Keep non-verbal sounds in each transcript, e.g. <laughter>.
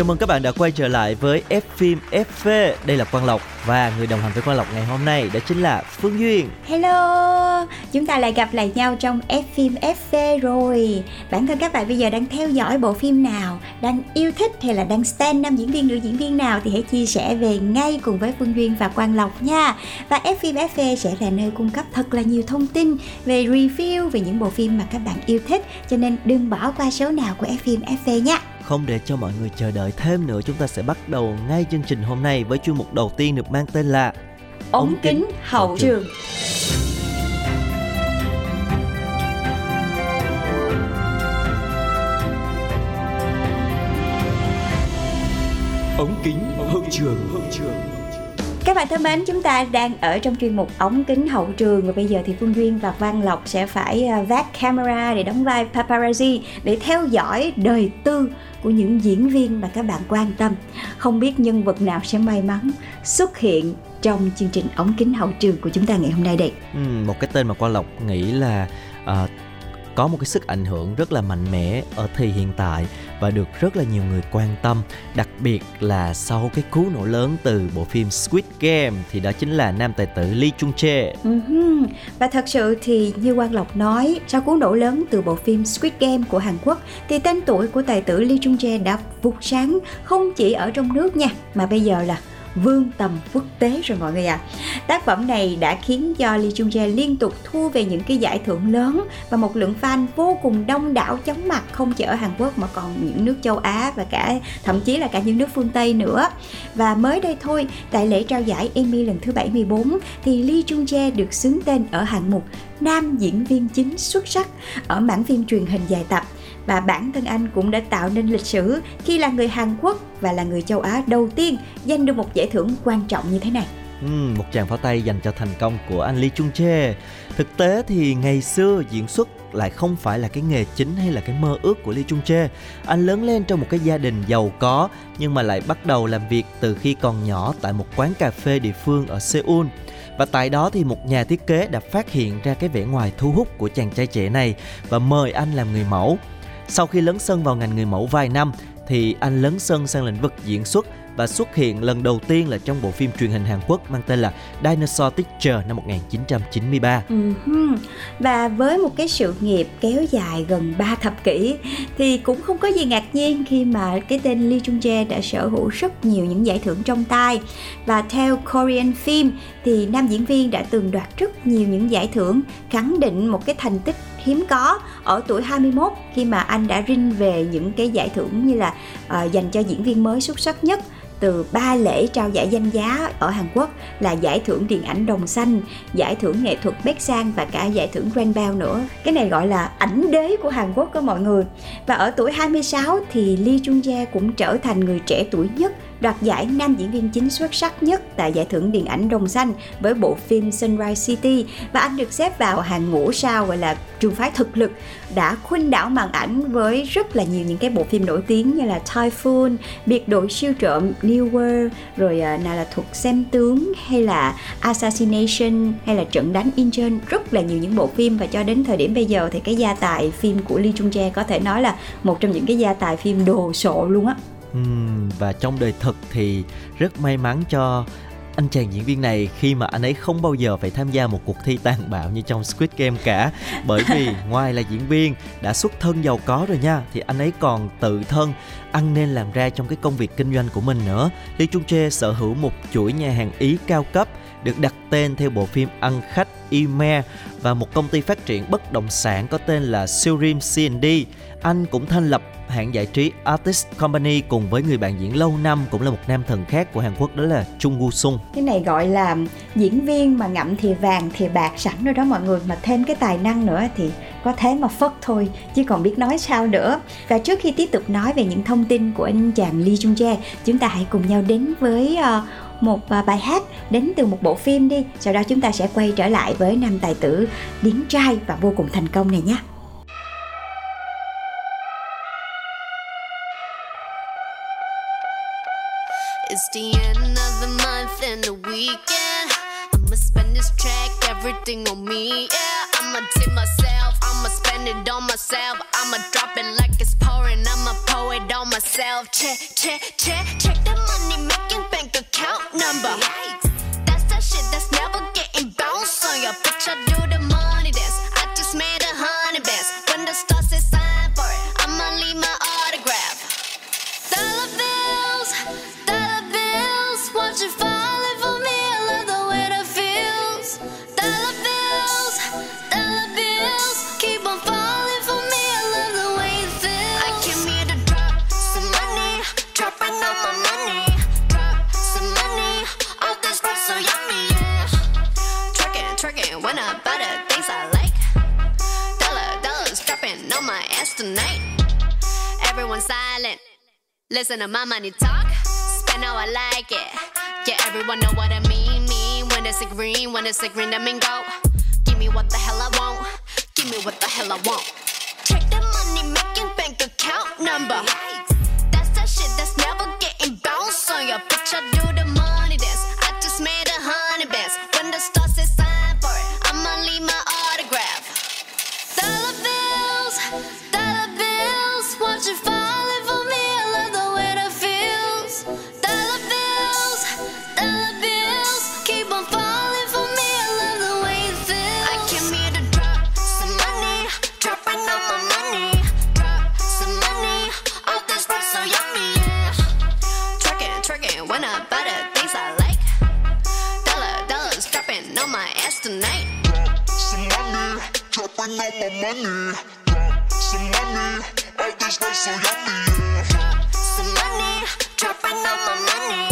Chào mừng các bạn đã quay trở lại với F phim FV. Đây là Quang Lộc và người đồng hành với Quang Lộc ngày hôm nay đó chính là Phương Duyên. Hello, chúng ta lại gặp lại nhau trong F phim FV rồi. Bản thân các bạn bây giờ đang theo dõi bộ phim nào, đang yêu thích hay là đang stand nam diễn viên nữ diễn viên nào thì hãy chia sẻ về ngay cùng với Phương Duyên và Quang Lộc nha. Và F phim FV sẽ là nơi cung cấp thật là nhiều thông tin về review về những bộ phim mà các bạn yêu thích, cho nên đừng bỏ qua số nào của F phim FV nha. Không để cho mọi người chờ đợi thêm nữa, chúng ta sẽ bắt đầu ngay chương trình hôm nay với chuyên mục đầu tiên được mang tên là Ống kính hậu trường. ống kính hậu trường hậu trường các bạn thân mến, chúng ta đang ở trong chuyên mục ống kính hậu trường và bây giờ thì Phương Duyên và Văn Lộc sẽ phải ờ, vác camera để đóng vai paparazzi để theo dõi đời tư của những diễn viên mà các bạn quan tâm. Không biết nhân vật nào sẽ may mắn xuất hiện trong chương trình ống kính hậu trường của chúng ta ngày hôm nay đây. Ừ, một cái tên mà Quang Lộc nghĩ là uh, có một cái sức ảnh hưởng rất là mạnh mẽ ở thời hiện tại và được rất là nhiều người quan tâm đặc biệt là sau cái cú nổ lớn từ bộ phim Squid Game thì đó chính là nam tài tử Lee Chung Jae ừ Và thật sự thì như Quang Lộc nói, sau cú nổ lớn từ bộ phim Squid Game của Hàn Quốc thì tên tuổi của tài tử Lee Chung Jae đã vụt sáng không chỉ ở trong nước nha, mà bây giờ là vương tầm quốc tế rồi mọi người ạ. Tác phẩm này đã khiến cho Lee Chung Jae liên tục thu về những cái giải thưởng lớn và một lượng fan vô cùng đông đảo chóng mặt không chỉ ở Hàn Quốc mà còn những nước châu Á và cả thậm chí là cả những nước phương Tây nữa. Và mới đây thôi, tại lễ trao giải Emmy lần thứ 74 thì Lee Chung Jae được xướng tên ở hạng mục nam diễn viên chính xuất sắc ở mảng phim truyền hình dài tập và bản thân anh cũng đã tạo nên lịch sử khi là người Hàn Quốc và là người châu Á đầu tiên giành được một giải thưởng quan trọng như thế này. Ừm, một tràng pháo tay dành cho thành công của anh Lee Chung Jae thực tế thì ngày xưa diễn xuất lại không phải là cái nghề chính hay là cái mơ ước của Lee Chung Jae. Anh lớn lên trong một cái gia đình giàu có nhưng mà lại bắt đầu làm việc từ khi còn nhỏ tại một quán cà phê địa phương ở Seoul. Và tại đó thì một nhà thiết kế đã phát hiện ra cái vẻ ngoài thu hút của chàng trai trẻ này và mời anh làm người mẫu. Sau khi lấn sân vào ngành người mẫu vài năm, thì anh lấn sân sang lĩnh vực diễn xuất và xuất hiện lần đầu tiên là trong bộ phim truyền hình Hàn Quốc mang tên là Dinosaur Teacher năm 1993. Ừ và với một cái sự nghiệp kéo dài gần 3 thập kỷ, thì cũng không có gì ngạc nhiên khi mà cái tên Lee Chung Jae đã sở hữu rất nhiều những giải thưởng trong tay. Và theo Korean Film, thì nam diễn viên đã từng đoạt rất nhiều những giải thưởng khẳng định một cái thành tích hiếm có ở tuổi 21 khi mà anh đã rinh về những cái giải thưởng như là uh, dành cho diễn viên mới xuất sắc nhất từ ba lễ trao giải danh giá ở Hàn Quốc là giải thưởng điện ảnh đồng xanh, giải thưởng nghệ thuật Bét Sang và cả giải thưởng Grand Bell nữa. Cái này gọi là ảnh đế của Hàn Quốc đó mọi người. Và ở tuổi 26 thì Lee Chung Jae cũng trở thành người trẻ tuổi nhất đoạt giải nam diễn viên chính xuất sắc nhất tại giải thưởng điện ảnh đồng xanh với bộ phim Sunrise City và anh được xếp vào hàng ngũ sao gọi là trường phái thực lực đã khuynh đảo màn ảnh với rất là nhiều những cái bộ phim nổi tiếng như là Typhoon, Biệt đội siêu trộm New World, rồi à, nào là thuật xem tướng hay là Assassination hay là trận đánh Incheon rất là nhiều những bộ phim và cho đến thời điểm bây giờ thì cái gia tài phim của Lee Chung Jae có thể nói là một trong những cái gia tài phim đồ sộ luôn á. Ừm, và trong đời thực thì rất may mắn cho anh chàng diễn viên này khi mà anh ấy không bao giờ phải tham gia một cuộc thi tàn bạo như trong Squid Game cả. <laughs> Bởi vì ngoài là diễn viên đã xuất thân giàu có rồi nha thì anh ấy còn tự thân ăn nên làm ra trong cái công việc kinh doanh của mình nữa. Lee Chung Jae sở hữu một chuỗi nhà hàng Ý cao cấp được đặt tên theo bộ phim ăn khách Ime và một công ty phát triển bất động sản có tên là Surim C&D. Anh cũng thành lập hãng giải trí Artist Company cùng với người bạn diễn lâu năm cũng là một nam thần khác của Hàn Quốc đó là Chung Woo Sung. cái này gọi là diễn viên mà ngậm thì vàng thì bạc sẵn rồi đó mọi người mà thêm cái tài năng nữa thì có thế mà phất thôi chứ còn biết nói sao nữa và trước khi tiếp tục nói về những thông tin của anh chàng Lee Jung Jae chúng ta hãy cùng nhau đến với uh, một bài hát đến từ một bộ phim đi sau đó chúng ta sẽ quay trở lại với nam tài tử điển trai và vô cùng thành công này nhé It's the end of the month and the weekend. I'ma spend this track, everything on me. Yeah, I'ma tip myself, I'ma spend it on myself. I'ma drop it like it's pouring, I'ma pour it on myself. Check, check, check, check the money making bank account number. That's that shit that's never getting bounced on your bitch. I do the money Listen to my money talk, spend how I like it. Yeah, everyone know what I mean. Mean when it's a green, when it's a green, that mean go. Give me what the hell I want. Give me what the hell I want. Check the money making bank account number. That's that shit that's never getting bounced on your bitch. Dropping my money. Drop some money, all this stuff so yummy, yeah. Some money, dropping all my money.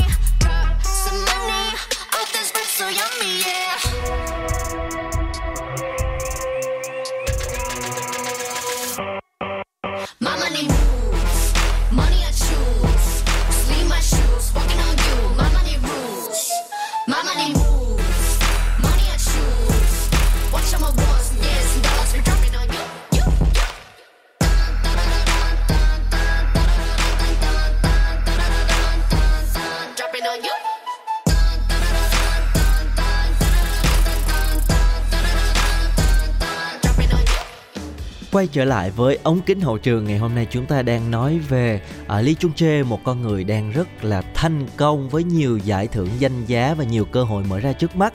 Quay trở lại với ống kính hậu trường ngày hôm nay chúng ta đang nói về à, Lý Chung Chê một con người đang rất là thành công với nhiều giải thưởng danh giá và nhiều cơ hội mở ra trước mắt.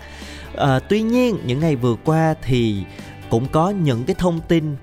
À, tuy nhiên những ngày vừa qua thì cũng có những cái thông tin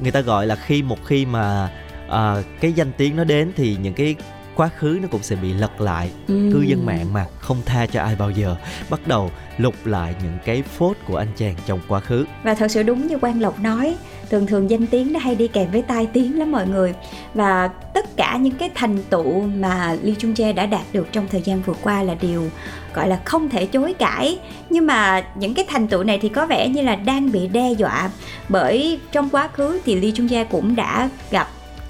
người ta gọi là khi một khi mà à, cái danh tiếng nó đến thì những cái quá khứ nó cũng sẽ bị lật lại. Ừ. cư dân mạng mà không tha cho ai bao giờ. Bắt đầu lục lại những cái phốt của anh chàng trong quá khứ. Và thật sự đúng như Quang Lộc nói thường thường danh tiếng nó hay đi kèm với tai tiếng lắm mọi người. Và tất cả những cái thành tựu mà Lee Chung Jae đã đạt được trong thời gian vừa qua là điều gọi là không thể chối cãi. Nhưng mà những cái thành tựu này thì có vẻ như là đang bị đe dọa. Bởi trong quá khứ thì Lee Chung Jae cũng đã gặp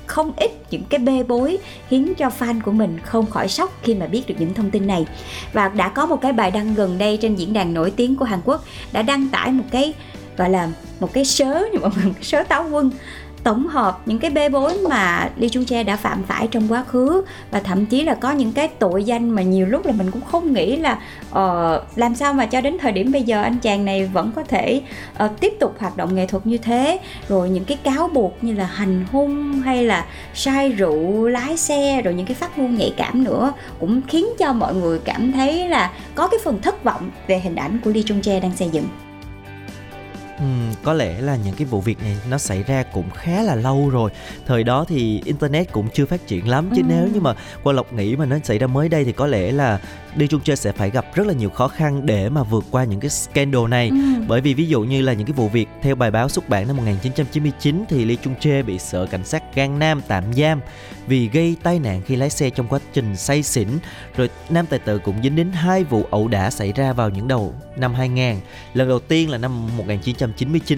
không ít những cái bê bối khiến cho fan của mình không khỏi sốc khi mà biết được những thông tin này. Và đã có một cái bài đăng gần đây trên diễn đàn nổi tiếng của Hàn Quốc đã đăng tải một cái, gọi là một cái sớ, nhưng mà một <laughs> cái sớ táo quân tổng hợp những cái bê bối mà Lee Chung Jae đã phạm phải trong quá khứ và thậm chí là có những cái tội danh mà nhiều lúc là mình cũng không nghĩ là uh, làm sao mà cho đến thời điểm bây giờ anh chàng này vẫn có thể uh, tiếp tục hoạt động nghệ thuật như thế. Rồi những cái cáo buộc như là hành hung hay là say rượu lái xe rồi những cái phát ngôn nhạy cảm nữa cũng khiến cho mọi người cảm thấy là có cái phần thất vọng về hình ảnh của Lee Chung Jae đang xây dựng. Ừm, có lẽ là những cái vụ việc này nó xảy ra cũng khá là lâu rồi thời đó thì internet cũng chưa phát triển lắm chứ Ừm. nếu như mà qua lộc nghĩ mà nó xảy ra mới đây thì có lẽ là đi chung chơi sẽ phải gặp rất là nhiều khó khăn để mà vượt qua những cái scandal này Ừm. bởi vì ví dụ như là những cái vụ việc theo bài báo xuất bản năm 1999 thì Lee Chung Jae bị sở cảnh sát Gang Nam tạm giam vì gây tai nạn khi lái xe trong quá trình say xỉn rồi nam tài tử cũng dính đến hai vụ ẩu đả xảy ra vào những đầu năm 2000 lần đầu tiên là năm 1999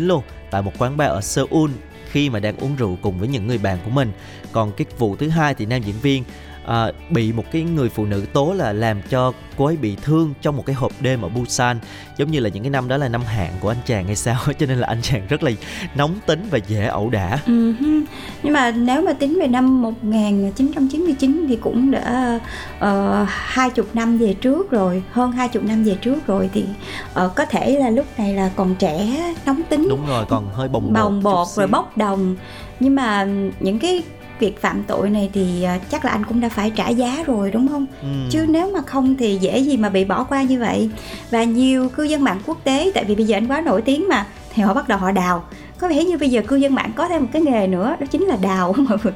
luôn, tại một quán bar ở Seoul khi mà đang uống rượu cùng với những người bạn của mình. Còn cái vụ thứ hai thì nam diễn viên à, bị một cái người phụ nữ tố là làm cho cô ấy bị thương trong một cái hộp đêm ở Busan. Giống như là những cái năm đó là năm hạn của anh chàng hay sao <laughs> cho nên là anh chàng rất là nóng tính và dễ ẩu đả. Uh nhưng mà nếu mà tính về năm 1999 thì cũng đã ờ, hai uh, chục năm về trước rồi hơn hai chục năm về trước rồi thì uh, có thể là lúc này là còn trẻ nóng tính. Đúng rồi còn hơi bồng bồng bột, bột rồi bốc đồng. Nhưng mà những cái việc phạm tội này thì à, chắc là anh cũng đã phải trả giá rồi đúng không? Ừ. chứ nếu mà không thì dễ gì mà bị bỏ qua như vậy. Và nhiều cư dân mạng quốc tế tại vì bây giờ anh quá nổi tiếng mà thì họ bắt đầu họ đào. Có vẻ như bây giờ cư dân mạng có thêm một cái nghề nữa đó chính là đào. <laughs> Mọi người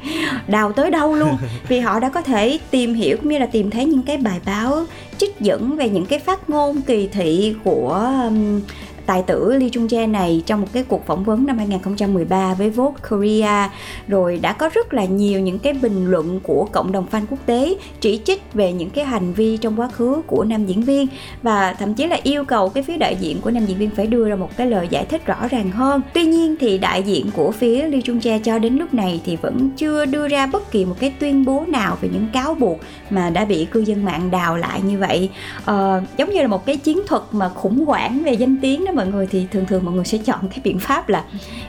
đào tới đâu luôn. <laughs> Vì họ đã có thể tìm hiểu cũng như là tìm thấy những cái bài báo trích dẫn về những cái phát ngôn kỳ thị của tài tử Lee Chung Jae này trong một cái cuộc phỏng vấn năm 2013 với Vogue Korea rồi đã có rất là nhiều những cái bình luận của cộng đồng fan quốc tế chỉ trích về những cái hành vi trong quá khứ của nam diễn viên và thậm chí là yêu cầu cái phía đại diện của nam diễn viên phải đưa ra một cái lời giải thích rõ ràng hơn. Tuy nhiên thì đại diện của phía Lee Chung Jae cho đến lúc này thì vẫn chưa đưa ra bất kỳ một cái tuyên bố nào về những cáo buộc mà đã bị cư dân mạng đào lại như vậy. Ờ, giống như là một cái chiến thuật mà khủng hoảng về danh tiếng đó mọi người thì thường thường mọi người sẽ chọn cái biện pháp là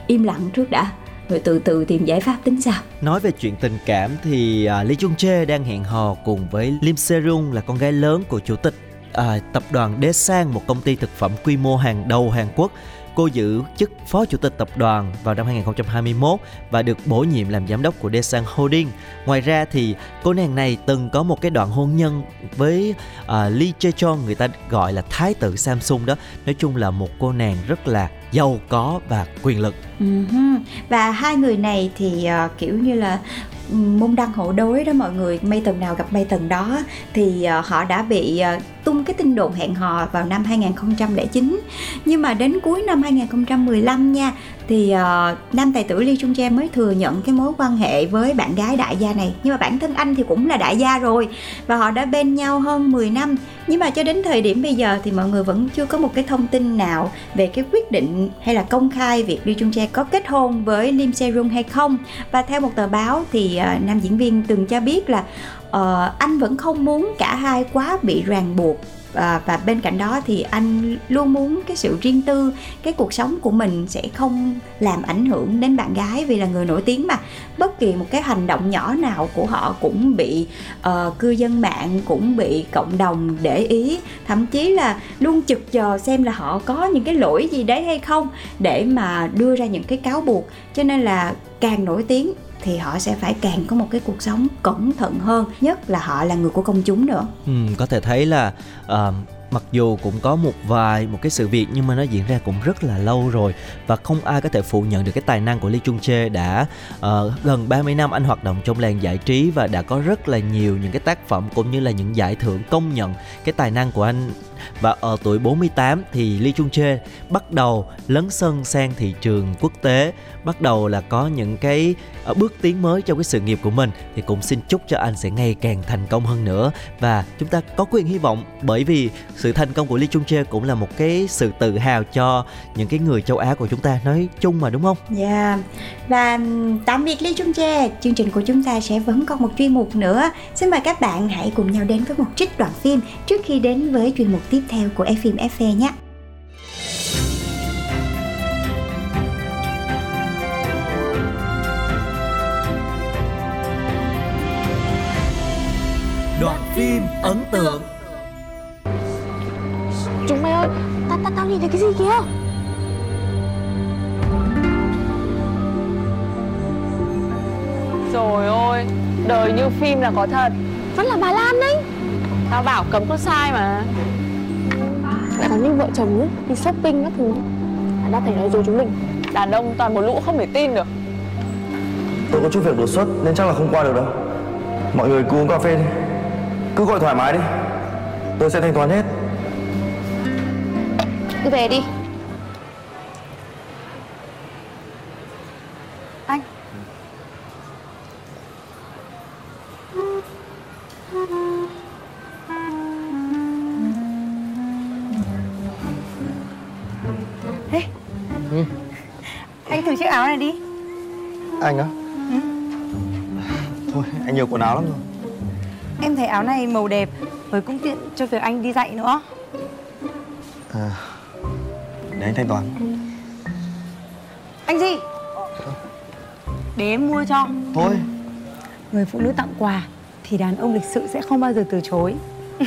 im lặng trước đã rồi từ từ tìm giải pháp tính sao nói về chuyện tình cảm thì uh, Lee Chung Jae đang hẹn hò cùng với Lim Se-rung là con gái lớn của chủ tịch uh, tập đoàn Daesang một công ty thực phẩm quy mô hàng đầu Hàn Quốc. Cô giữ chức phó chủ tịch tập đoàn vào năm 2021 và được bổ nhiệm làm giám đốc của Desan Holding. Ngoài ra thì cô nàng này từng có một cái đoạn hôn nhân với uh, Lee Jae Chong người ta gọi là thái tử Samsung đó. Nói chung là một cô nàng rất là giàu có và quyền lực. Uh-huh. Và hai người này thì uh, kiểu như là môn đăng hộ đối đó mọi người. Mây tầng nào gặp mây tầng đó thì ờ, họ đã bị ờ, tung cái tin đồn hẹn hò vào năm 2009 nhưng mà đến cuối năm 2015 nha thì uh, nam tài tử Lee Chung Jae mới thừa nhận cái mối quan hệ với bạn gái đại gia này. Nhưng mà bản thân anh thì cũng là đại gia rồi và họ đã bên nhau hơn 10 năm. Nhưng mà cho đến thời điểm bây giờ thì mọi người vẫn chưa có một cái thông tin nào về cái quyết định hay là công khai việc Lee Chung Jae có kết hôn với Lim Se Rung hay không. Và theo một tờ báo thì uh, nam diễn viên từng cho biết là uh, anh vẫn không muốn cả hai quá bị ràng buộc à, và bên cạnh đó thì anh luôn muốn cái sự riêng tư cái cuộc sống của mình sẽ không làm ảnh hưởng đến bạn gái vì là người nổi tiếng mà. Bất kỳ một cái hành động nhỏ nào của họ cũng bị uh, cư dân mạng cũng bị cộng đồng để ý. Thậm chí là luôn trực chờ xem là họ có những cái lỗi gì đấy hay không để mà đưa ra những cái cáo buộc. Cho nên là càng nổi tiếng thì họ sẽ phải càng có một cái cuộc sống cẩn thận hơn nhất là họ là người của công chúng nữa. Ừ, có thể thấy là uh, mặc dù cũng có một vài một cái sự việc nhưng mà nó diễn ra cũng rất là lâu rồi và không ai có thể phủ nhận được cái tài năng của Lee Chung Chê đã uh, gần 30 năm anh hoạt động trong làng giải trí và đã có rất là nhiều những cái tác phẩm cũng như là những giải thưởng công nhận cái tài năng của anh và ở tuổi 48 thì Lee Chung Jae bắt đầu lấn sân sang thị trường quốc tế bắt đầu là có những cái ờ, bước tiến mới trong cái sự nghiệp của mình thì cũng xin chúc cho anh sẽ ngày càng thành công hơn nữa và chúng ta có quyền hy vọng bởi vì sự thành công của Lee Chung Jae cũng là một cái sự tự hào cho những cái người châu Á của chúng ta nói chung mà đúng không? Dạ. Yeah. Và tạm biệt Lee Chung Jae, chương trình của chúng ta sẽ vẫn còn một chuyên mục nữa. Xin mời các bạn hãy cùng nhau đến với một trích đoạn phim trước khi đến với chuyên mục tiếp theo của F FE nhé. Đoạn phim ấn tượng. Chúng mày ơi, tao ta, tao nhìn thấy cái gì kìa? Trời ơi, đời như phim là có thật. Vẫn là bà Lan đấy. Tao bảo cấm có sai mà Lại còn như vợ chồng ấy, đi shopping các thứ. Đã thể nói dối chúng mình. Đàn ông toàn một lũ không thể tin được. Tôi có chút việc đột xuất nên chắc là không qua được đâu. Mọi người cứ uống cà phê đi. Cứ gọi thoải mái đi. Tôi sẽ thanh toán hết. Cứ về đi áo này đi. Anh á? Thôi anh nhiều quần áo lắm rồi. Em thấy áo này màu đẹp Với cũng tiện cho việc anh đi dạy nữa. À, Để anh thanh toán. Anh gì Để em mua cho. Thôi. Người phụ nữ tặng quà Thì đàn ông lịch sự sẽ không bao giờ từ chối <laughs>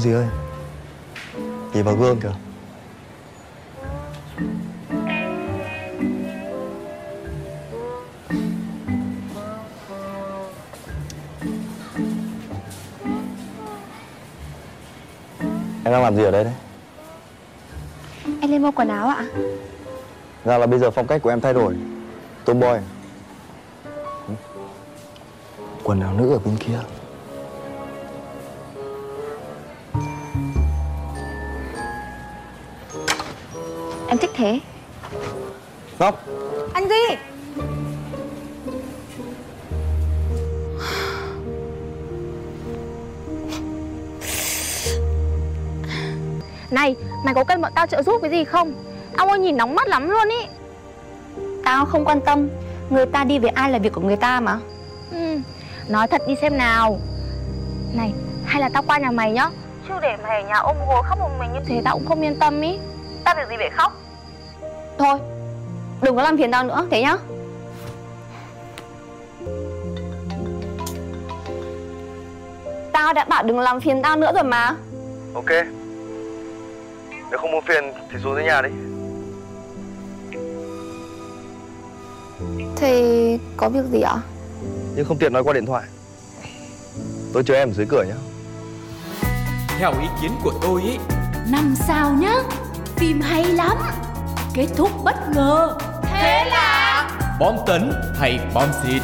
Gì ơi? Nhìn vào gương kìa. Em đang làm gì ở đây đấy? Em lên mua quần áo ạ. Ra là bây giờ phong cách của em thay đổi. Tomboy. Quần áo nữ ở bên kia thế? Ngọc Anh gì Này, mày có cần bọn tao trợ giúp cái gì không? Ông ơi nhìn nóng mắt lắm luôn ý. Tao không quan tâm. Người ta đi với ai là việc của người ta mà. Ừ, Nói thật đi xem nào. Này, hay là tao qua nhà mày nhá. Chứ để mày ở nhà ôm gối khóc một mình như thế tao cũng không yên tâm ý. Tao việc gì phải khóc Thôi, đừng có làm phiền tao nữa, thế nhá. Tao đã bảo đừng làm phiền tao nữa rồi mà. Ok. Nếu không muốn phiền thì xuống dưới nhà đi. Thì có việc gì ạ? Nhưng không tiện nói qua điện thoại. Tôi chờ em ở dưới cửa nhé Theo ý kiến của tôi ý Năm sao nhá? Phim hay lắm Kết thúc bất ngờ Thế là Bom tấn hay bom xịt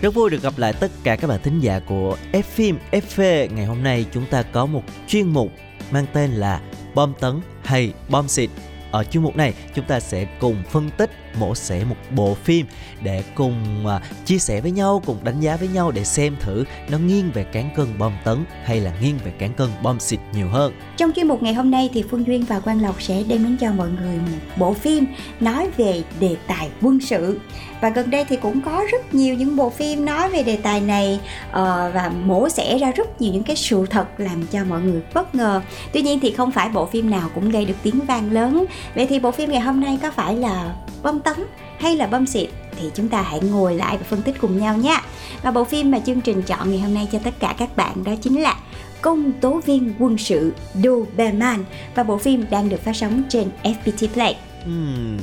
Rất vui được gặp lại tất cả các bạn thính giả của F phim FV. Ngày hôm nay chúng ta có một chuyên mục mang tên là Bom tấn hay bom xịt. Ở chuyên mục này chúng ta sẽ cùng phân tích mổ xẻ một bộ phim để cùng à, chia sẻ với nhau, cùng đánh giá với nhau để xem thử nó nghiêng về cán cân bom tấn hay là nghiêng về cán cân bom xịt nhiều hơn. Trong chuyên mục ngày hôm nay thì Phương Duyên và Quang Lộc sẽ đem đến cho mọi người một bộ phim nói về đề tài quân sự. Và gần đây thì cũng có rất nhiều những bộ phim nói về đề tài này ờ, và mổ xẻ ra rất nhiều những cái sự thật làm cho mọi người bất ngờ. Tuy nhiên thì không phải bộ phim nào cũng gây được tiếng vang lớn. Vậy thì bộ phim ngày hôm nay có phải là bom tấn hay là bom xịt thì chúng ta hãy ngồi lại và phân tích cùng nhau nhé và bộ phim mà chương trình chọn ngày hôm nay cho tất cả các bạn đó chính là công tố viên quân sự Doberman và bộ phim đang được phát sóng trên FPT Play. Hmm.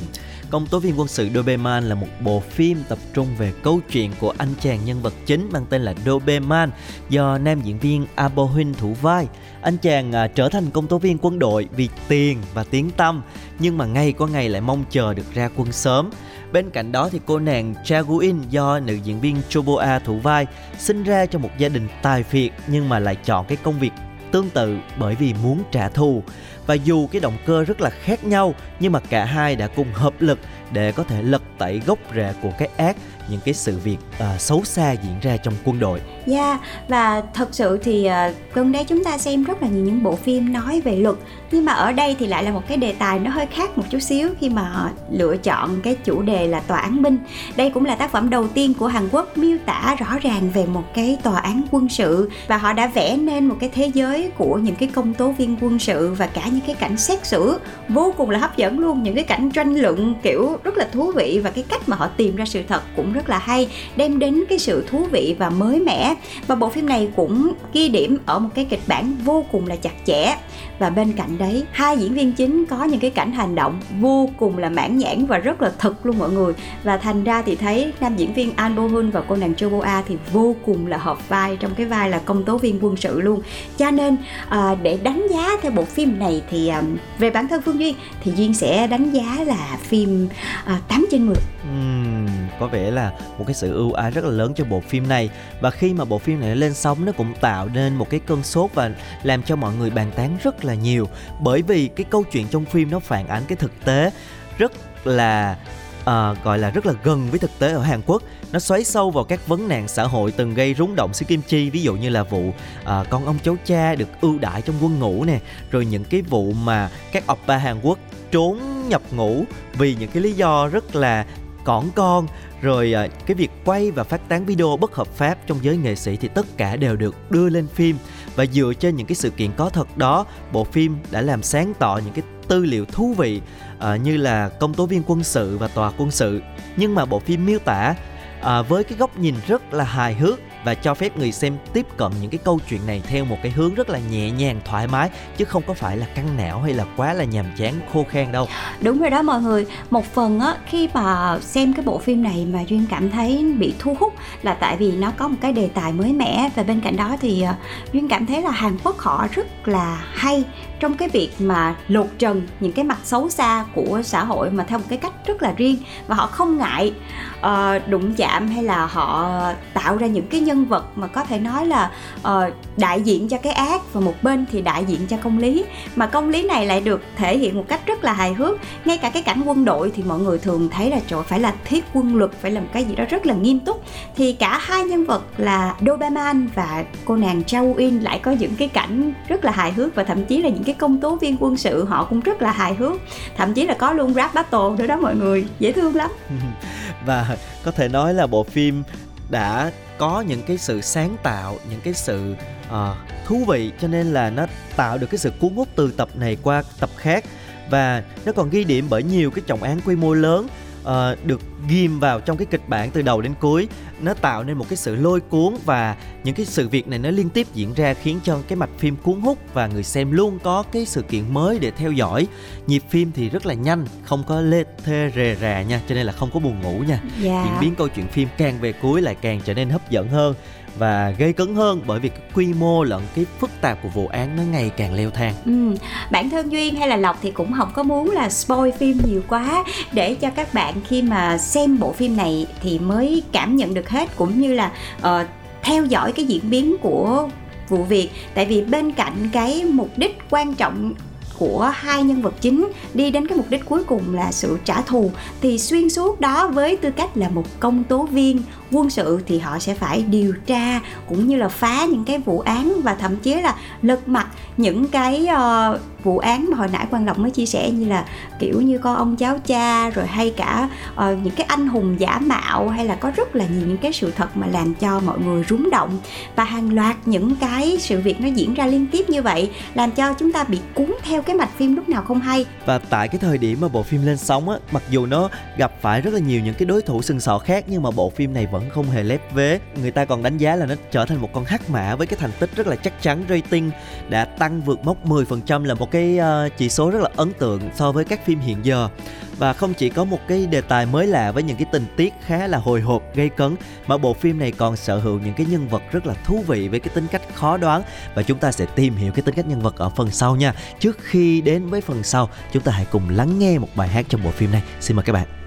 Công tố viên quân sự Doberman là một bộ phim tập trung về câu chuyện của anh chàng nhân vật chính mang tên là Doberman do nam diễn viên Abo thủ vai. Anh chàng à, trở thành công tố viên quân đội vì tiền và tiếng tăm nhưng mà ngay có ngày lại mong chờ được ra quân sớm. Bên cạnh đó thì cô nàng Chaguin do nữ diễn viên Choboa thủ vai sinh ra trong một gia đình tài phiệt nhưng mà lại chọn cái công việc tương tự bởi vì muốn trả thù và dù cái động cơ rất là khác nhau, nhưng mà cả hai đã cùng hợp lực để có thể lật tẩy gốc rễ của cái ác những cái sự việc uh, xấu xa diễn ra trong quân đội Yeah, Dạ, và thật sự thì à, gần đây chúng ta xem rất là nhiều những bộ phim nói về luật nhưng mà ở đây thì lại là một cái đề tài nó hơi khác một chút xíu khi mà họ lựa chọn cái chủ đề là tòa án binh. Đây cũng là tác phẩm đầu tiên của Hàn Quốc miêu tả rõ ràng về một cái tòa án quân sự và họ đã vẽ nên một cái thế giới của những cái công tố viên quân sự và cả những cái cảnh xét xử vô cùng là hấp dẫn luôn, những cái cảnh tranh luận kiểu rất là thú vị và cái cách mà họ tìm ra sự thật cũng rất là hay, đem đến cái sự thú vị và mới mẻ. Và bộ phim này cũng ghi điểm ở một cái kịch bản vô cùng là chặt chẽ. Và bên cạnh đấy hai diễn viên chính có những cái cảnh hành động vô cùng là mãn nhãn và rất là thực luôn mọi người. Và thành ra thì thấy nam diễn viên An Bo Hun và cô nàng Cho Bo A thì vô cùng là hợp vai trong cái vai là công tố viên quân sự luôn. Cho nên à, để đánh giá theo bộ phim này thì à, về bản thân Phương Duyên thì Duyên sẽ đánh giá là phim ờ, à, 8 trên 10 uhm, có vẻ là một cái sự ưu ái rất là lớn cho bộ phim này. Và khi mà bộ phim này lên sóng nó cũng tạo nên một cái cơn sốt và làm cho mọi người bàn tán rất là nhiều. Bởi vì cái câu chuyện trong phim nó phản ánh cái thực tế rất là à, gọi là rất là gần với thực tế ở Hàn Quốc. Nó xoáy sâu vào các vấn nạn xã hội từng gây rúng động xứ Kim Chi ví dụ như là vụ à, con ông cháu cha được ưu đãi trong quân ngũ nè rồi những cái vụ mà các oppa Hàn Quốc trốn nhập ngũ vì những cái lý do rất là cỏn con rồi à, cái việc quay và phát tán video bất hợp pháp trong giới nghệ sĩ thì tất cả đều được đưa lên phim. Và dựa trên những cái sự kiện có thật đó, bộ phim đã làm sáng tỏ những cái tư liệu thú vị à, như là công tố viên quân sự và tòa quân sự. Nhưng mà bộ phim miêu tả à, với cái góc nhìn rất là hài hước và cho phép người xem tiếp cận những cái câu chuyện này theo một cái hướng rất là nhẹ nhàng, thoải mái, chứ không có phải là căng não hay là quá là nhàm chán, khô khan đâu. Đúng rồi đó mọi người. Một phần á, khi mà xem cái bộ phim này mà duyên cảm thấy bị thu hút là tại vì nó có một cái đề tài mới mẻ. Và bên cạnh đó thì à, duyên cảm thấy là hàn quốc họ rất là hay trong cái việc mà lột trần những cái mặt xấu xa của xã hội mà theo một cái cách rất là riêng và họ không ngại uh, đụng chạm hay là họ tạo ra những cái nhân vật mà có thể nói là uh, đại diện cho cái ác và một bên thì đại diện cho công lý. Mà công lý này lại được thể hiện một cách rất là hài hước. Ngay cả cái cảnh quân đội thì mọi người thường thấy là trời phải là thiết quân luật phải làm cái gì đó rất là nghiêm túc. Thì cả hai nhân vật là Doberman và cô nàng Chao In lại có những cái cảnh rất là hài hước và thậm chí là những cái công tố viên quân sự họ cũng rất là hài hước. Thậm chí là có luôn rap battle nữa đó mọi người dễ thương lắm. <laughs> Và có thể nói là bộ phim đã có những cái sự sáng tạo những cái sự uh, thú vị cho nên là nó tạo được cái sự cuốn hút từ tập này qua tập khác. Và nó còn ghi điểm bởi nhiều cái trọng án quy mô lớn uh, được ghim vào trong cái kịch bản từ đầu đến cuối nó tạo nên một cái sự lôi cuốn và những cái sự việc này nó liên tiếp diễn ra khiến cho cái mạch phim cuốn hút và người xem luôn có cái sự kiện mới để theo dõi. Nhịp phim thì rất là nhanh không có lê thê rề rà nha cho nên là không có buồn ngủ nha. Yeah. diễn biến câu chuyện phim càng về cuối lại càng trở nên hấp dẫn hơn và gây cấn hơn bởi vì cái quy mô lẫn cái phức tạp của vụ án nó ngày càng leo thang. Ừ, bản thân duyên hay là lộc thì cũng không có muốn là spoil phim nhiều quá để cho các bạn khi mà xem bộ phim này thì mới cảm nhận được hết cũng như là uh, theo dõi cái diễn biến của vụ việc tại vì bên cạnh cái mục đích quan trọng của hai nhân vật chính đi đến cái mục đích cuối cùng là sự trả thù thì xuyên suốt đó với tư cách là một công tố viên quân sự thì họ sẽ phải điều tra cũng như là phá những cái vụ án và thậm chí là lật mặt những cái uh, vụ án mà hồi nãy quan lộc mới chia sẻ như là kiểu như con ông cháu cha rồi hay cả uh, những cái anh hùng giả mạo hay là có rất là nhiều những cái sự thật mà làm cho mọi người rúng động và hàng loạt những cái sự việc nó diễn ra liên tiếp như vậy làm cho chúng ta bị cuốn theo cái mạch phim lúc nào không hay. Và tại cái thời điểm mà bộ phim lên sóng á mặc dù nó gặp phải rất là nhiều những cái đối thủ sừng sọ khác nhưng mà bộ phim này vẫn không hề lép vế. Người ta còn đánh giá là nó trở thành một con hắc mã với cái thành tích rất là chắc chắn. Rating đã tăng vượt mốc 10% là một cái uh, chỉ số rất là ấn tượng so với các phim hiện giờ. Và không chỉ có một cái đề tài mới lạ với những cái tình tiết khá là hồi hộp gây cấn mà bộ phim này còn sở hữu những cái nhân vật rất là thú vị với cái tính cách khó đoán. Và chúng ta sẽ tìm hiểu cái tính cách nhân vật ở phần sau nha. Trước khi đến với phần sau chúng ta hãy cùng lắng nghe một bài hát trong bộ phim này. Xin mời các bạn.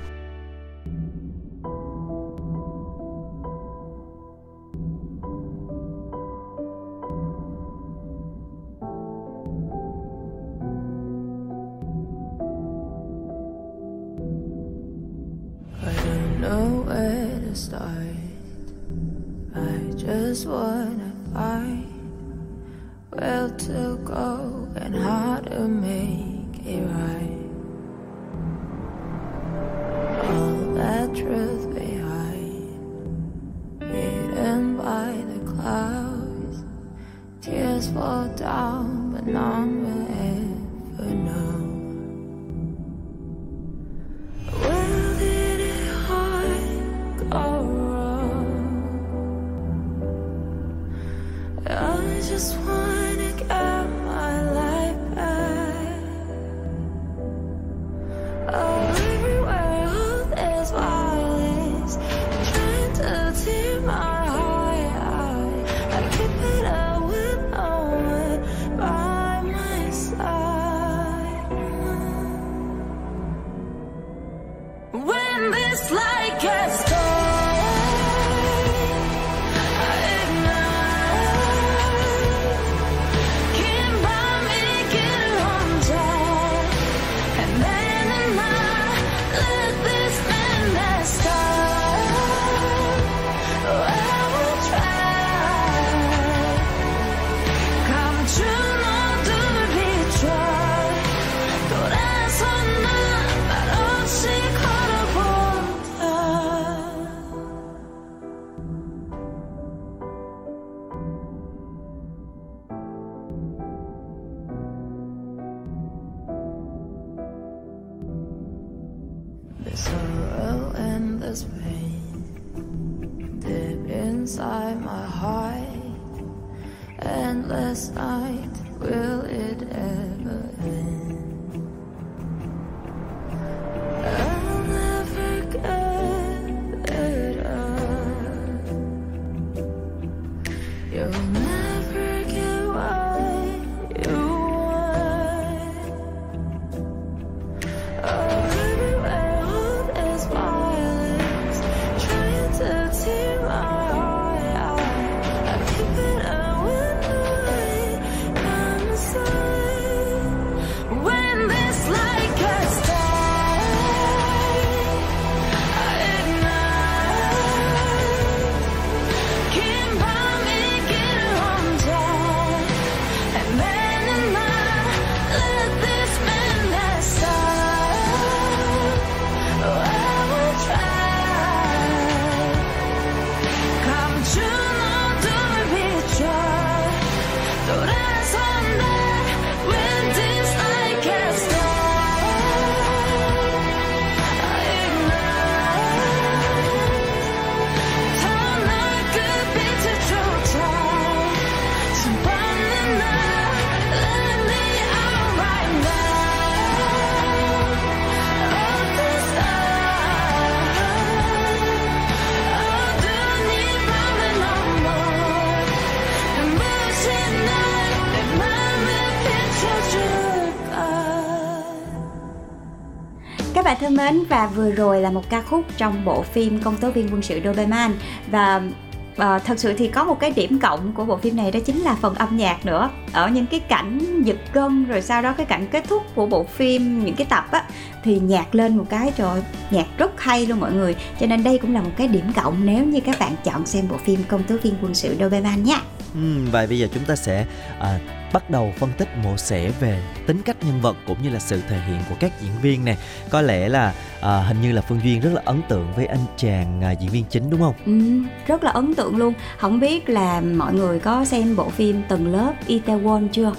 Thân mến và vừa rồi là một ca khúc trong bộ phim Công tố viên quân sự Doberman. Và ờ, thật sự thì có một cái điểm cộng của bộ phim này đó chính là phần âm nhạc nữa. Ở những cái cảnh giật gân rồi sau đó cái cảnh kết thúc của bộ phim những cái tập á thì nhạc lên một cái trời nhạc rất hay luôn mọi người. Cho nên đây cũng là một cái điểm cộng nếu như các bạn chọn xem bộ phim Công tố viên quân sự Doberman nha ừ, và bây giờ chúng ta sẽ à, bắt đầu phân tích mổ xẻ về tính cách nhân vật cũng như là sự thể hiện của các diễn viên nè. Có lẽ là à, hình như là phương duyên rất là ấn tượng với anh chàng à, diễn viên chính đúng không? Ừ, rất là ấn tượng luôn. Không biết là mọi người có xem bộ phim tầng lớp Itaewon chưa?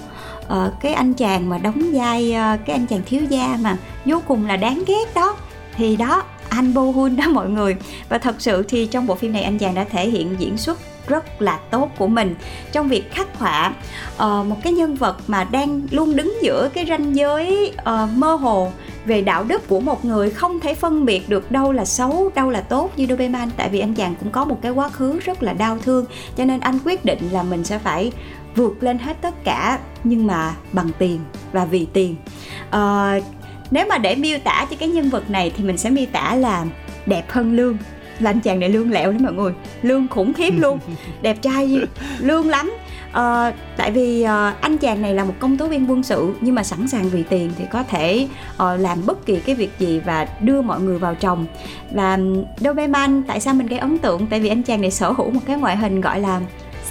À, cái anh chàng mà đóng vai à, cái anh chàng thiếu gia mà vô cùng là đáng ghét đó. Thì đó anh Bo Hun đó mọi người. Và thật sự thì trong bộ phim này anh chàng đã thể hiện diễn xuất rất là tốt của mình. Trong việc khắc họa uh, một cái nhân vật mà đang luôn đứng giữa cái ranh giới uh, mơ hồ về đạo đức của một người không thể phân biệt được đâu là xấu đâu là tốt như Doberman. Tại vì anh chàng cũng có một cái quá khứ rất là đau thương cho nên anh quyết định là mình sẽ phải vượt lên hết tất cả nhưng mà bằng tiền và vì tiền. Uh, nếu mà để miêu tả cho cái nhân vật này thì mình sẽ miêu tả là đẹp hơn lương. Là anh chàng này lương lẹo đó mọi người. Lương khủng khiếp luôn. <laughs> Đẹp trai lương lắm. Ờ, tại vì ờ, anh chàng này là một công tố viên quân sự nhưng mà sẵn sàng vì tiền thì có thể ờ, làm bất kỳ cái việc gì và đưa mọi người vào chồng. Và Doberman tại sao mình gây ấn tượng? Tại vì anh chàng này sở hữu một cái ngoại hình gọi là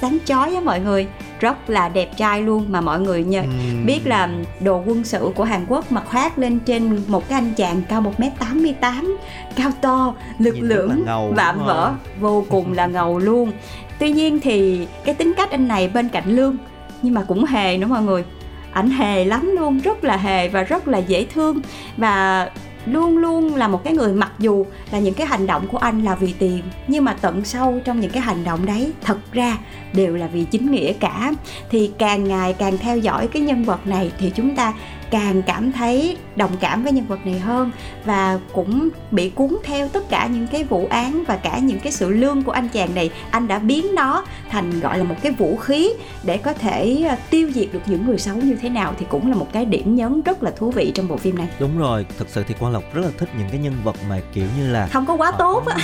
sáng chói á mọi người. Rất là đẹp trai luôn mà mọi người nhờ Ừm. biết là đồ quân sự của Hàn Quốc mà khoác lên trên một cái anh chàng cao 1m88 cao to lực Nhìn ngầu, vạm vỡ vô cùng là ngầu luôn. Tuy nhiên thì cái tính cách anh này bên cạnh lương nhưng mà cũng hề nữa mọi người. Ảnh hề lắm luôn rất là hề và rất là dễ thương. Và luôn luôn là một cái người mặc dù là những cái hành động của anh là vì tiền, nhưng mà tận sâu trong những cái hành động đấy, thật ra đều là vì chính nghĩa cả. Thì càng ngày càng theo dõi cái nhân vật này thì chúng ta càng cảm thấy đồng cảm với nhân vật này hơn và cũng bị cuốn theo tất cả những cái vụ án và cả những cái sự lương của anh chàng này. Anh đã biến nó thành gọi là một cái vũ khí để có thể ờ, tiêu diệt được những người xấu như thế nào thì cũng là một cái điểm nhấn rất là thú vị trong bộ phim này. Đúng rồi thực sự thì quang lộc rất là thích những cái nhân vật mà kiểu như là không có quá tốt á.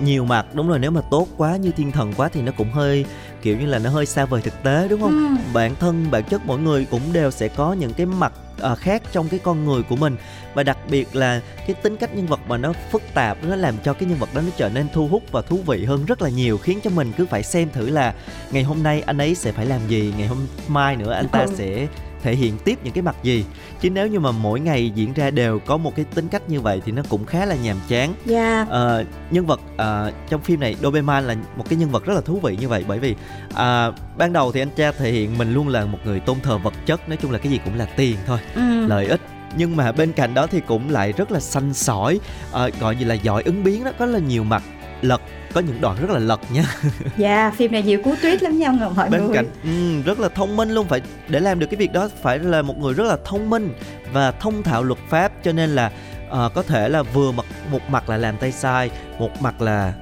nhiều mặt. Đúng rồi nếu mà tốt quá như thiên thần quá thì nó cũng hơi kiểu như là nó hơi xa vời thực tế đúng không? Ừ. bản thân bản chất mỗi người cũng đều sẽ có những cái mặt à, khác trong cái con người của mình và đặc biệt là cái tính cách nhân vật mà nó phức tạp nó làm cho cái nhân vật đó nó trở nên thu hút và thú vị hơn rất là nhiều khiến cho mình cứ phải xem thử là ngày hôm nay anh ấy sẽ phải làm gì ngày hôm mai nữa anh ta Ừ. sẽ thể hiện tiếp những cái mặt gì. Chứ nếu như mà mỗi ngày diễn ra đều có một cái tính cách như vậy thì nó cũng khá là nhàm chán. Dạ. Ờ, nhân vật ờ, trong phim này Doberman là một cái nhân vật rất là thú vị như vậy. Bởi vì à, ban đầu thì anh cha thể hiện mình luôn là một người tôn thờ vật chất nói chung là cái gì cũng là tiền thôi ừ. lợi ích. Nhưng mà bên cạnh đó thì cũng lại rất là xanh sỏi ờ, gọi gì là giỏi ứng biến đó có là nhiều mặt lật có những đoạn rất là lật nha <laughs> Dạ, phim này nhiều cú twist lắm nha mọi bên người. cạnh ừ, rất là thông minh luôn phải để làm được cái việc đó phải là một người rất là thông minh và thông thạo luật pháp cho nên là ờ, có thể là vừa mặt một mặt là làm tay sai một mặt là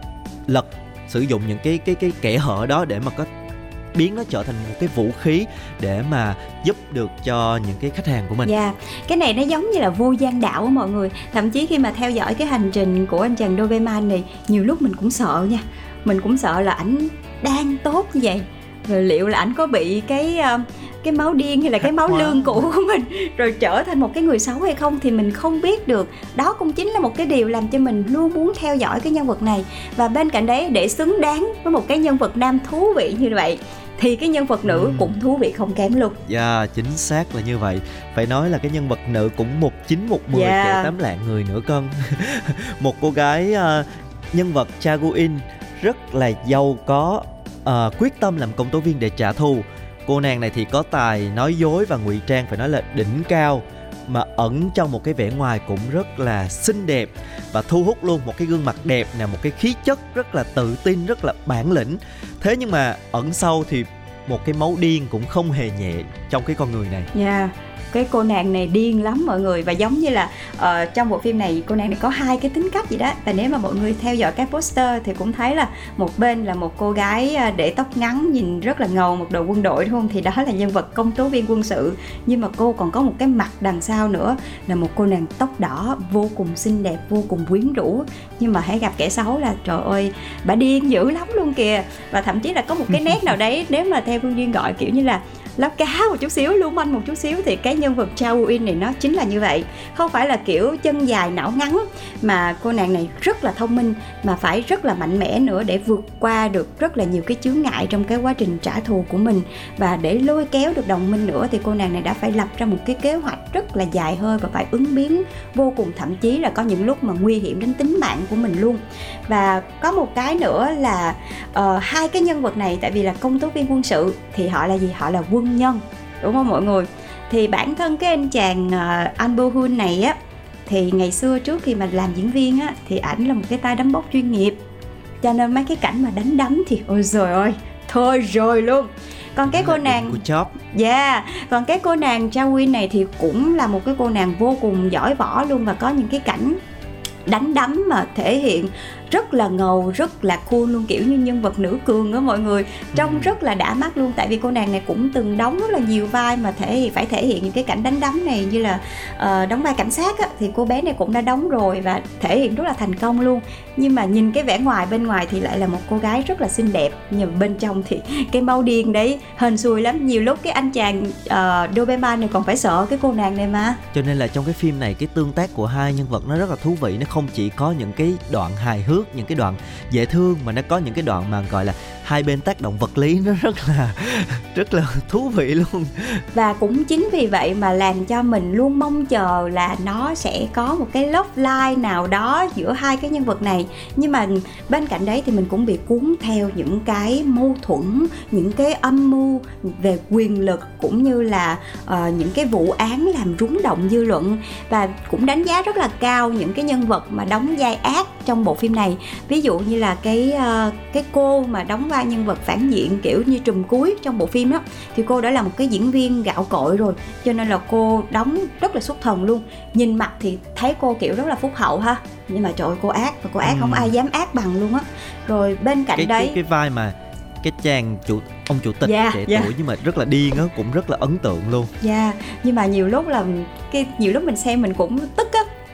lật sử dụng những cái cái cái kẽ hở đó để mà có biến nó trở thành một cái vũ khí để mà giúp được cho những cái khách hàng của mình. Dạ, cái này nó giống như là vô gian đạo á mọi người. Thậm chí khi mà theo dõi cái hành trình của anh chàng Doberman này Nhiều lúc mình cũng sợ nha. Mình cũng sợ là ảnh đang tốt như vậy. Rồi liệu là ảnh có bị cái ờ, cái máu điên hay là cái máu lương cũ của mình Rồi trở thành một cái người xấu hay không thì mình không biết được. Đó cũng chính là một cái điều làm cho mình luôn muốn theo dõi cái nhân vật này. Và bên cạnh đấy để xứng đáng với một cái nhân vật nam thú vị như vậy Thì cái nhân vật nữ Ừm. cũng thú vị không kém luôn. Dạ chính xác là như vậy. Phải nói là cái nhân vật nữ cũng một chín một mười Dạ. kẻ tám lạng người nữa cân <laughs> Một cô gái ờ, nhân vật Chaguin rất là giàu có ờ, quyết tâm làm công tố viên để trả thù. Cô nàng này thì có tài nói dối và ngụy trang phải nói là đỉnh cao mà ẩn trong một cái vẻ ngoài cũng rất là xinh đẹp và thu hút luôn một cái gương mặt đẹp nè, một cái khí chất rất là tự tin, rất là bản lĩnh. Thế nhưng mà ẩn sau thì một cái máu điên cũng không hề nhẹ trong cái con người này. Dạ cái cô nàng này điên lắm mọi người. Và giống như là uh, trong bộ phim này cô nàng này có hai cái tính cách gì đó. Và nếu mà mọi người theo dõi cái poster thì cũng thấy là một bên là một cô gái ờ, để tóc ngắn nhìn rất là ngầu một đồ quân đội đúng không? Thì đó là nhân vật công tố viên quân sự. Nhưng mà cô còn có một cái mặt đằng sau nữa là một cô nàng tóc đỏ vô cùng xinh đẹp vô cùng quyến rũ. Nhưng mà hãy gặp kẻ xấu là trời ơi bà điên dữ lắm luôn kìa. Và thậm chí là có một cái nét nào đấy nếu mà theo phương duyên gọi kiểu như là lóc cá một chút xíu lưu manh một chút xíu thì cái nhân vật Chao Win này nó chính là như vậy. Không phải là kiểu chân dài não ngắn mà cô nàng này rất là thông minh mà phải rất là mạnh mẽ nữa để vượt qua được rất là nhiều cái chướng ngại trong cái quá trình trả thù của mình. Và để lôi kéo được đồng minh nữa thì cô nàng này đã phải lập ra một cái kế hoạch rất là dài hơi và phải ứng biến vô cùng thậm chí là có những lúc mà nguy hiểm đến tính mạng của mình luôn. Và có một cái nữa là uh, hai cái nhân vật này tại vì là công tố viên quân sự thì họ là gì? Họ là quân nhân đúng không mọi người? Thì bản thân cái anh chàng uh, An Bo Hun này á thì ngày xưa trước khi mà làm diễn viên á thì ảnh là một cái tay đấm bốc chuyên nghiệp. Cho nên mấy cái cảnh mà đánh đấm thì ôi rồi ơi thôi rồi luôn. Còn cái cô nàng của chóp. Dạ, còn cái cô nàng Jawin này thì cũng là một cái cô nàng vô cùng giỏi võ luôn và có những cái cảnh đánh đấm mà thể hiện rất là ngầu, rất là cool luôn kiểu như nhân vật nữ cường á mọi người. Trông rất là đã mắt luôn tại vì cô nàng này cũng từng đóng rất là nhiều vai mà thể phải thể hiện những cái cảnh đánh đấm này như là ờ, đóng vai cảnh sát á, thì cô bé này cũng đã đóng rồi và thể hiện rất là thành công luôn. Nhưng mà nhìn cái vẻ ngoài bên ngoài thì lại là một cô gái rất là xinh đẹp nhưng bên trong thì <laughs> cái mau điên đấy hên xui lắm. Nhiều lúc cái anh chàng uh, Doberman này còn phải sợ cái cô nàng này mà. Cho nên là trong cái phim này cái tương tác của hai nhân vật nó rất là thú vị nó không chỉ có những cái đoạn hài hước những cái đoạn dễ thương mà nó có những cái đoạn mà gọi là hai bên tác động vật lý nó rất là <laughs> rất là thú vị luôn. Và cũng chính vì vậy mà làm cho mình luôn mong chờ là nó sẽ có một cái love line nào đó giữa hai cái nhân vật này. Nhưng mà bên cạnh đấy thì mình cũng bị cuốn theo những cái mâu thuẫn những cái âm mưu về quyền lực cũng như là uh, những cái vụ án làm rúng động dư luận. Và cũng đánh giá rất là cao những cái nhân vật mà đóng vai ác trong bộ phim này. Ví dụ như là cái uh, cái cô mà đóng vai nhân vật phản diện kiểu như trùm cuối trong bộ phim đó thì cô đã là một cái diễn viên gạo cội rồi cho nên là cô đóng rất là xuất thần luôn. Nhìn mặt thì thấy cô kiểu rất là phúc hậu ha. Nhưng mà trời ơi cô ác và cô ác Ừ. không ai dám ác bằng luôn á. Rồi bên cạnh cái, đấy cái cái vai mà cái chàng chủ ông chủ tịch Dạ, trẻ dạ. tuổi nhưng mà rất là điên á cũng rất là ấn tượng luôn. Dạ, nhưng mà nhiều lúc là cái nhiều lúc mình xem mình cũng tức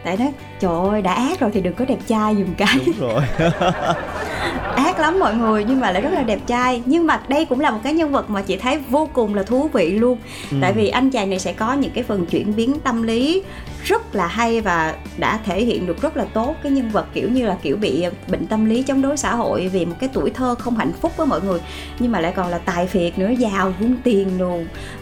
tại nói trời ơi đã ác rồi thì đừng có đẹp trai dùm cái. Đúng rồi. <laughs> Ác lắm mọi người nhưng mà lại rất là đẹp trai. Nhưng mà đây cũng là một cái nhân vật mà chị thấy vô cùng là thú vị luôn. Ừ. tại vì anh chàng này sẽ có những cái phần chuyển biến tâm lý rất là hay và đã thể hiện được rất là tốt cái nhân vật kiểu như là kiểu bị bệnh tâm lý chống đối xã hội vì một cái tuổi thơ không hạnh phúc với mọi người. Nhưng mà lại còn là tài phiệt nữa giàu vung tiền đồ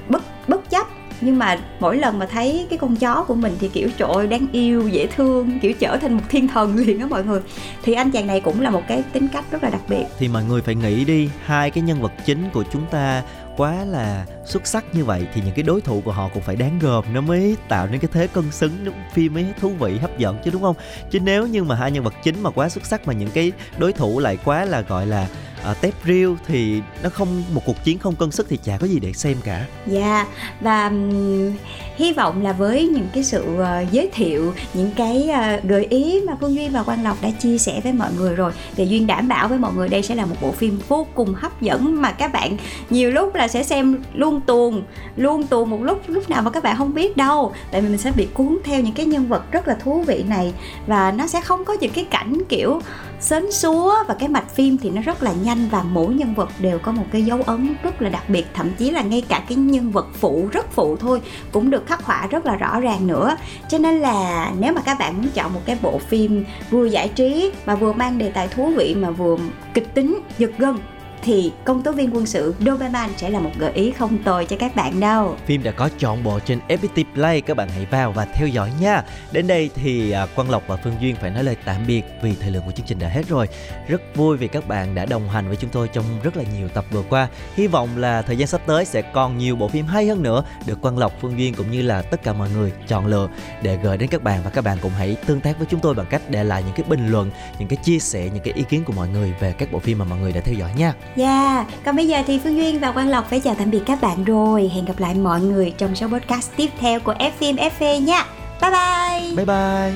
bất bất chấp nhưng mà mỗi lần mà thấy cái con chó của mình thì kiểu, trời ơi, đáng yêu, dễ thương kiểu trở thành một thiên thần <laughs> liền á mọi người. Thì anh chàng này cũng là một cái tính cách rất là đặc biệt. Thì mọi người phải nghĩ đi, hai cái nhân vật chính của chúng ta quá là xuất sắc như vậy thì những cái đối thủ của họ cũng phải đáng gờm nó mới tạo nên cái thế cân xứng nó phim mới thú vị hấp dẫn chứ đúng không? Chứ nếu như mà hai nhân vật chính mà quá xuất sắc mà những cái đối thủ lại quá là gọi là uh, tép riêu thì nó không một cuộc chiến không cân sức thì chả có gì để xem cả. Dạ và um, hy vọng là với những cái sự uh, giới thiệu những cái uh, gợi ý mà Phương Duyên và Quang Lộc đã chia sẻ với mọi người rồi thì Duyên đảm bảo với mọi người đây sẽ là một bộ phim vô cùng hấp dẫn mà các bạn nhiều lúc là sẽ xem luôn tuồng luôn tuồng một lúc lúc nào mà các bạn không biết đâu. Tại vì mình sẽ bị cuốn theo những cái nhân vật rất là thú vị này. Và nó sẽ không có những cái cảnh kiểu sến súa và cái mạch phim thì nó rất là nhanh và mỗi nhân vật đều có một cái dấu ấn rất là đặc biệt. Thậm chí là ngay cả cái nhân vật phụ, rất phụ thôi, cũng được khắc họa rất là rõ ràng nữa. Cho nên là nếu mà các bạn muốn chọn một cái bộ phim vừa giải trí mà vừa mang đề tài thú vị mà vừa kịch tính, giật gân thì công tố viên quân sự Doberman sẽ là một gợi ý không tồi cho các bạn đâu. Phim đã có trọn bộ trên FPT Play Các bạn hãy vào và theo dõi nha. Đến đây thì à, Quang Lộc và Phương Duyên phải nói lời tạm biệt Vì thời lượng của chương trình đã hết rồi. Rất vui vì các bạn đã đồng hành với chúng tôi trong rất là nhiều tập vừa qua. Hy vọng là thời gian sắp tới sẽ còn nhiều bộ phim hay hơn nữa Được Quang Lộc, Phương Duyên cũng như là tất cả mọi người chọn lựa Để gửi đến các bạn. Và các bạn cũng hãy tương tác với chúng tôi bằng cách để lại những cái bình luận Những cái chia sẻ, những cái ý kiến của mọi người về các bộ phim mà mọi người đã theo dõi nha. Dạ, còn bây giờ thì Phương Duyên và Quang Lộc phải chào tạm biệt các bạn rồi. Hẹn gặp lại mọi người trong số podcast tiếp theo của F phim FV nha. Bye bye. Bye bye.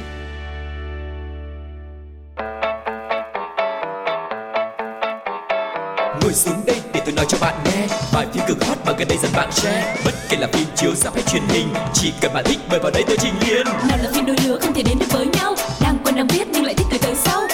Ngồi xuống đây để tôi nói cho bạn nghe. Vài phim cực hot mà gần đây dần bạn share. Bất kể là phim chiếu rạp hay truyền hình Chỉ cần bạn thích mời vào đây tôi trình liền nào là phim đôi lứa không thể đến được với nhau. Đang quen đang biết nhưng lại thích cười tới sau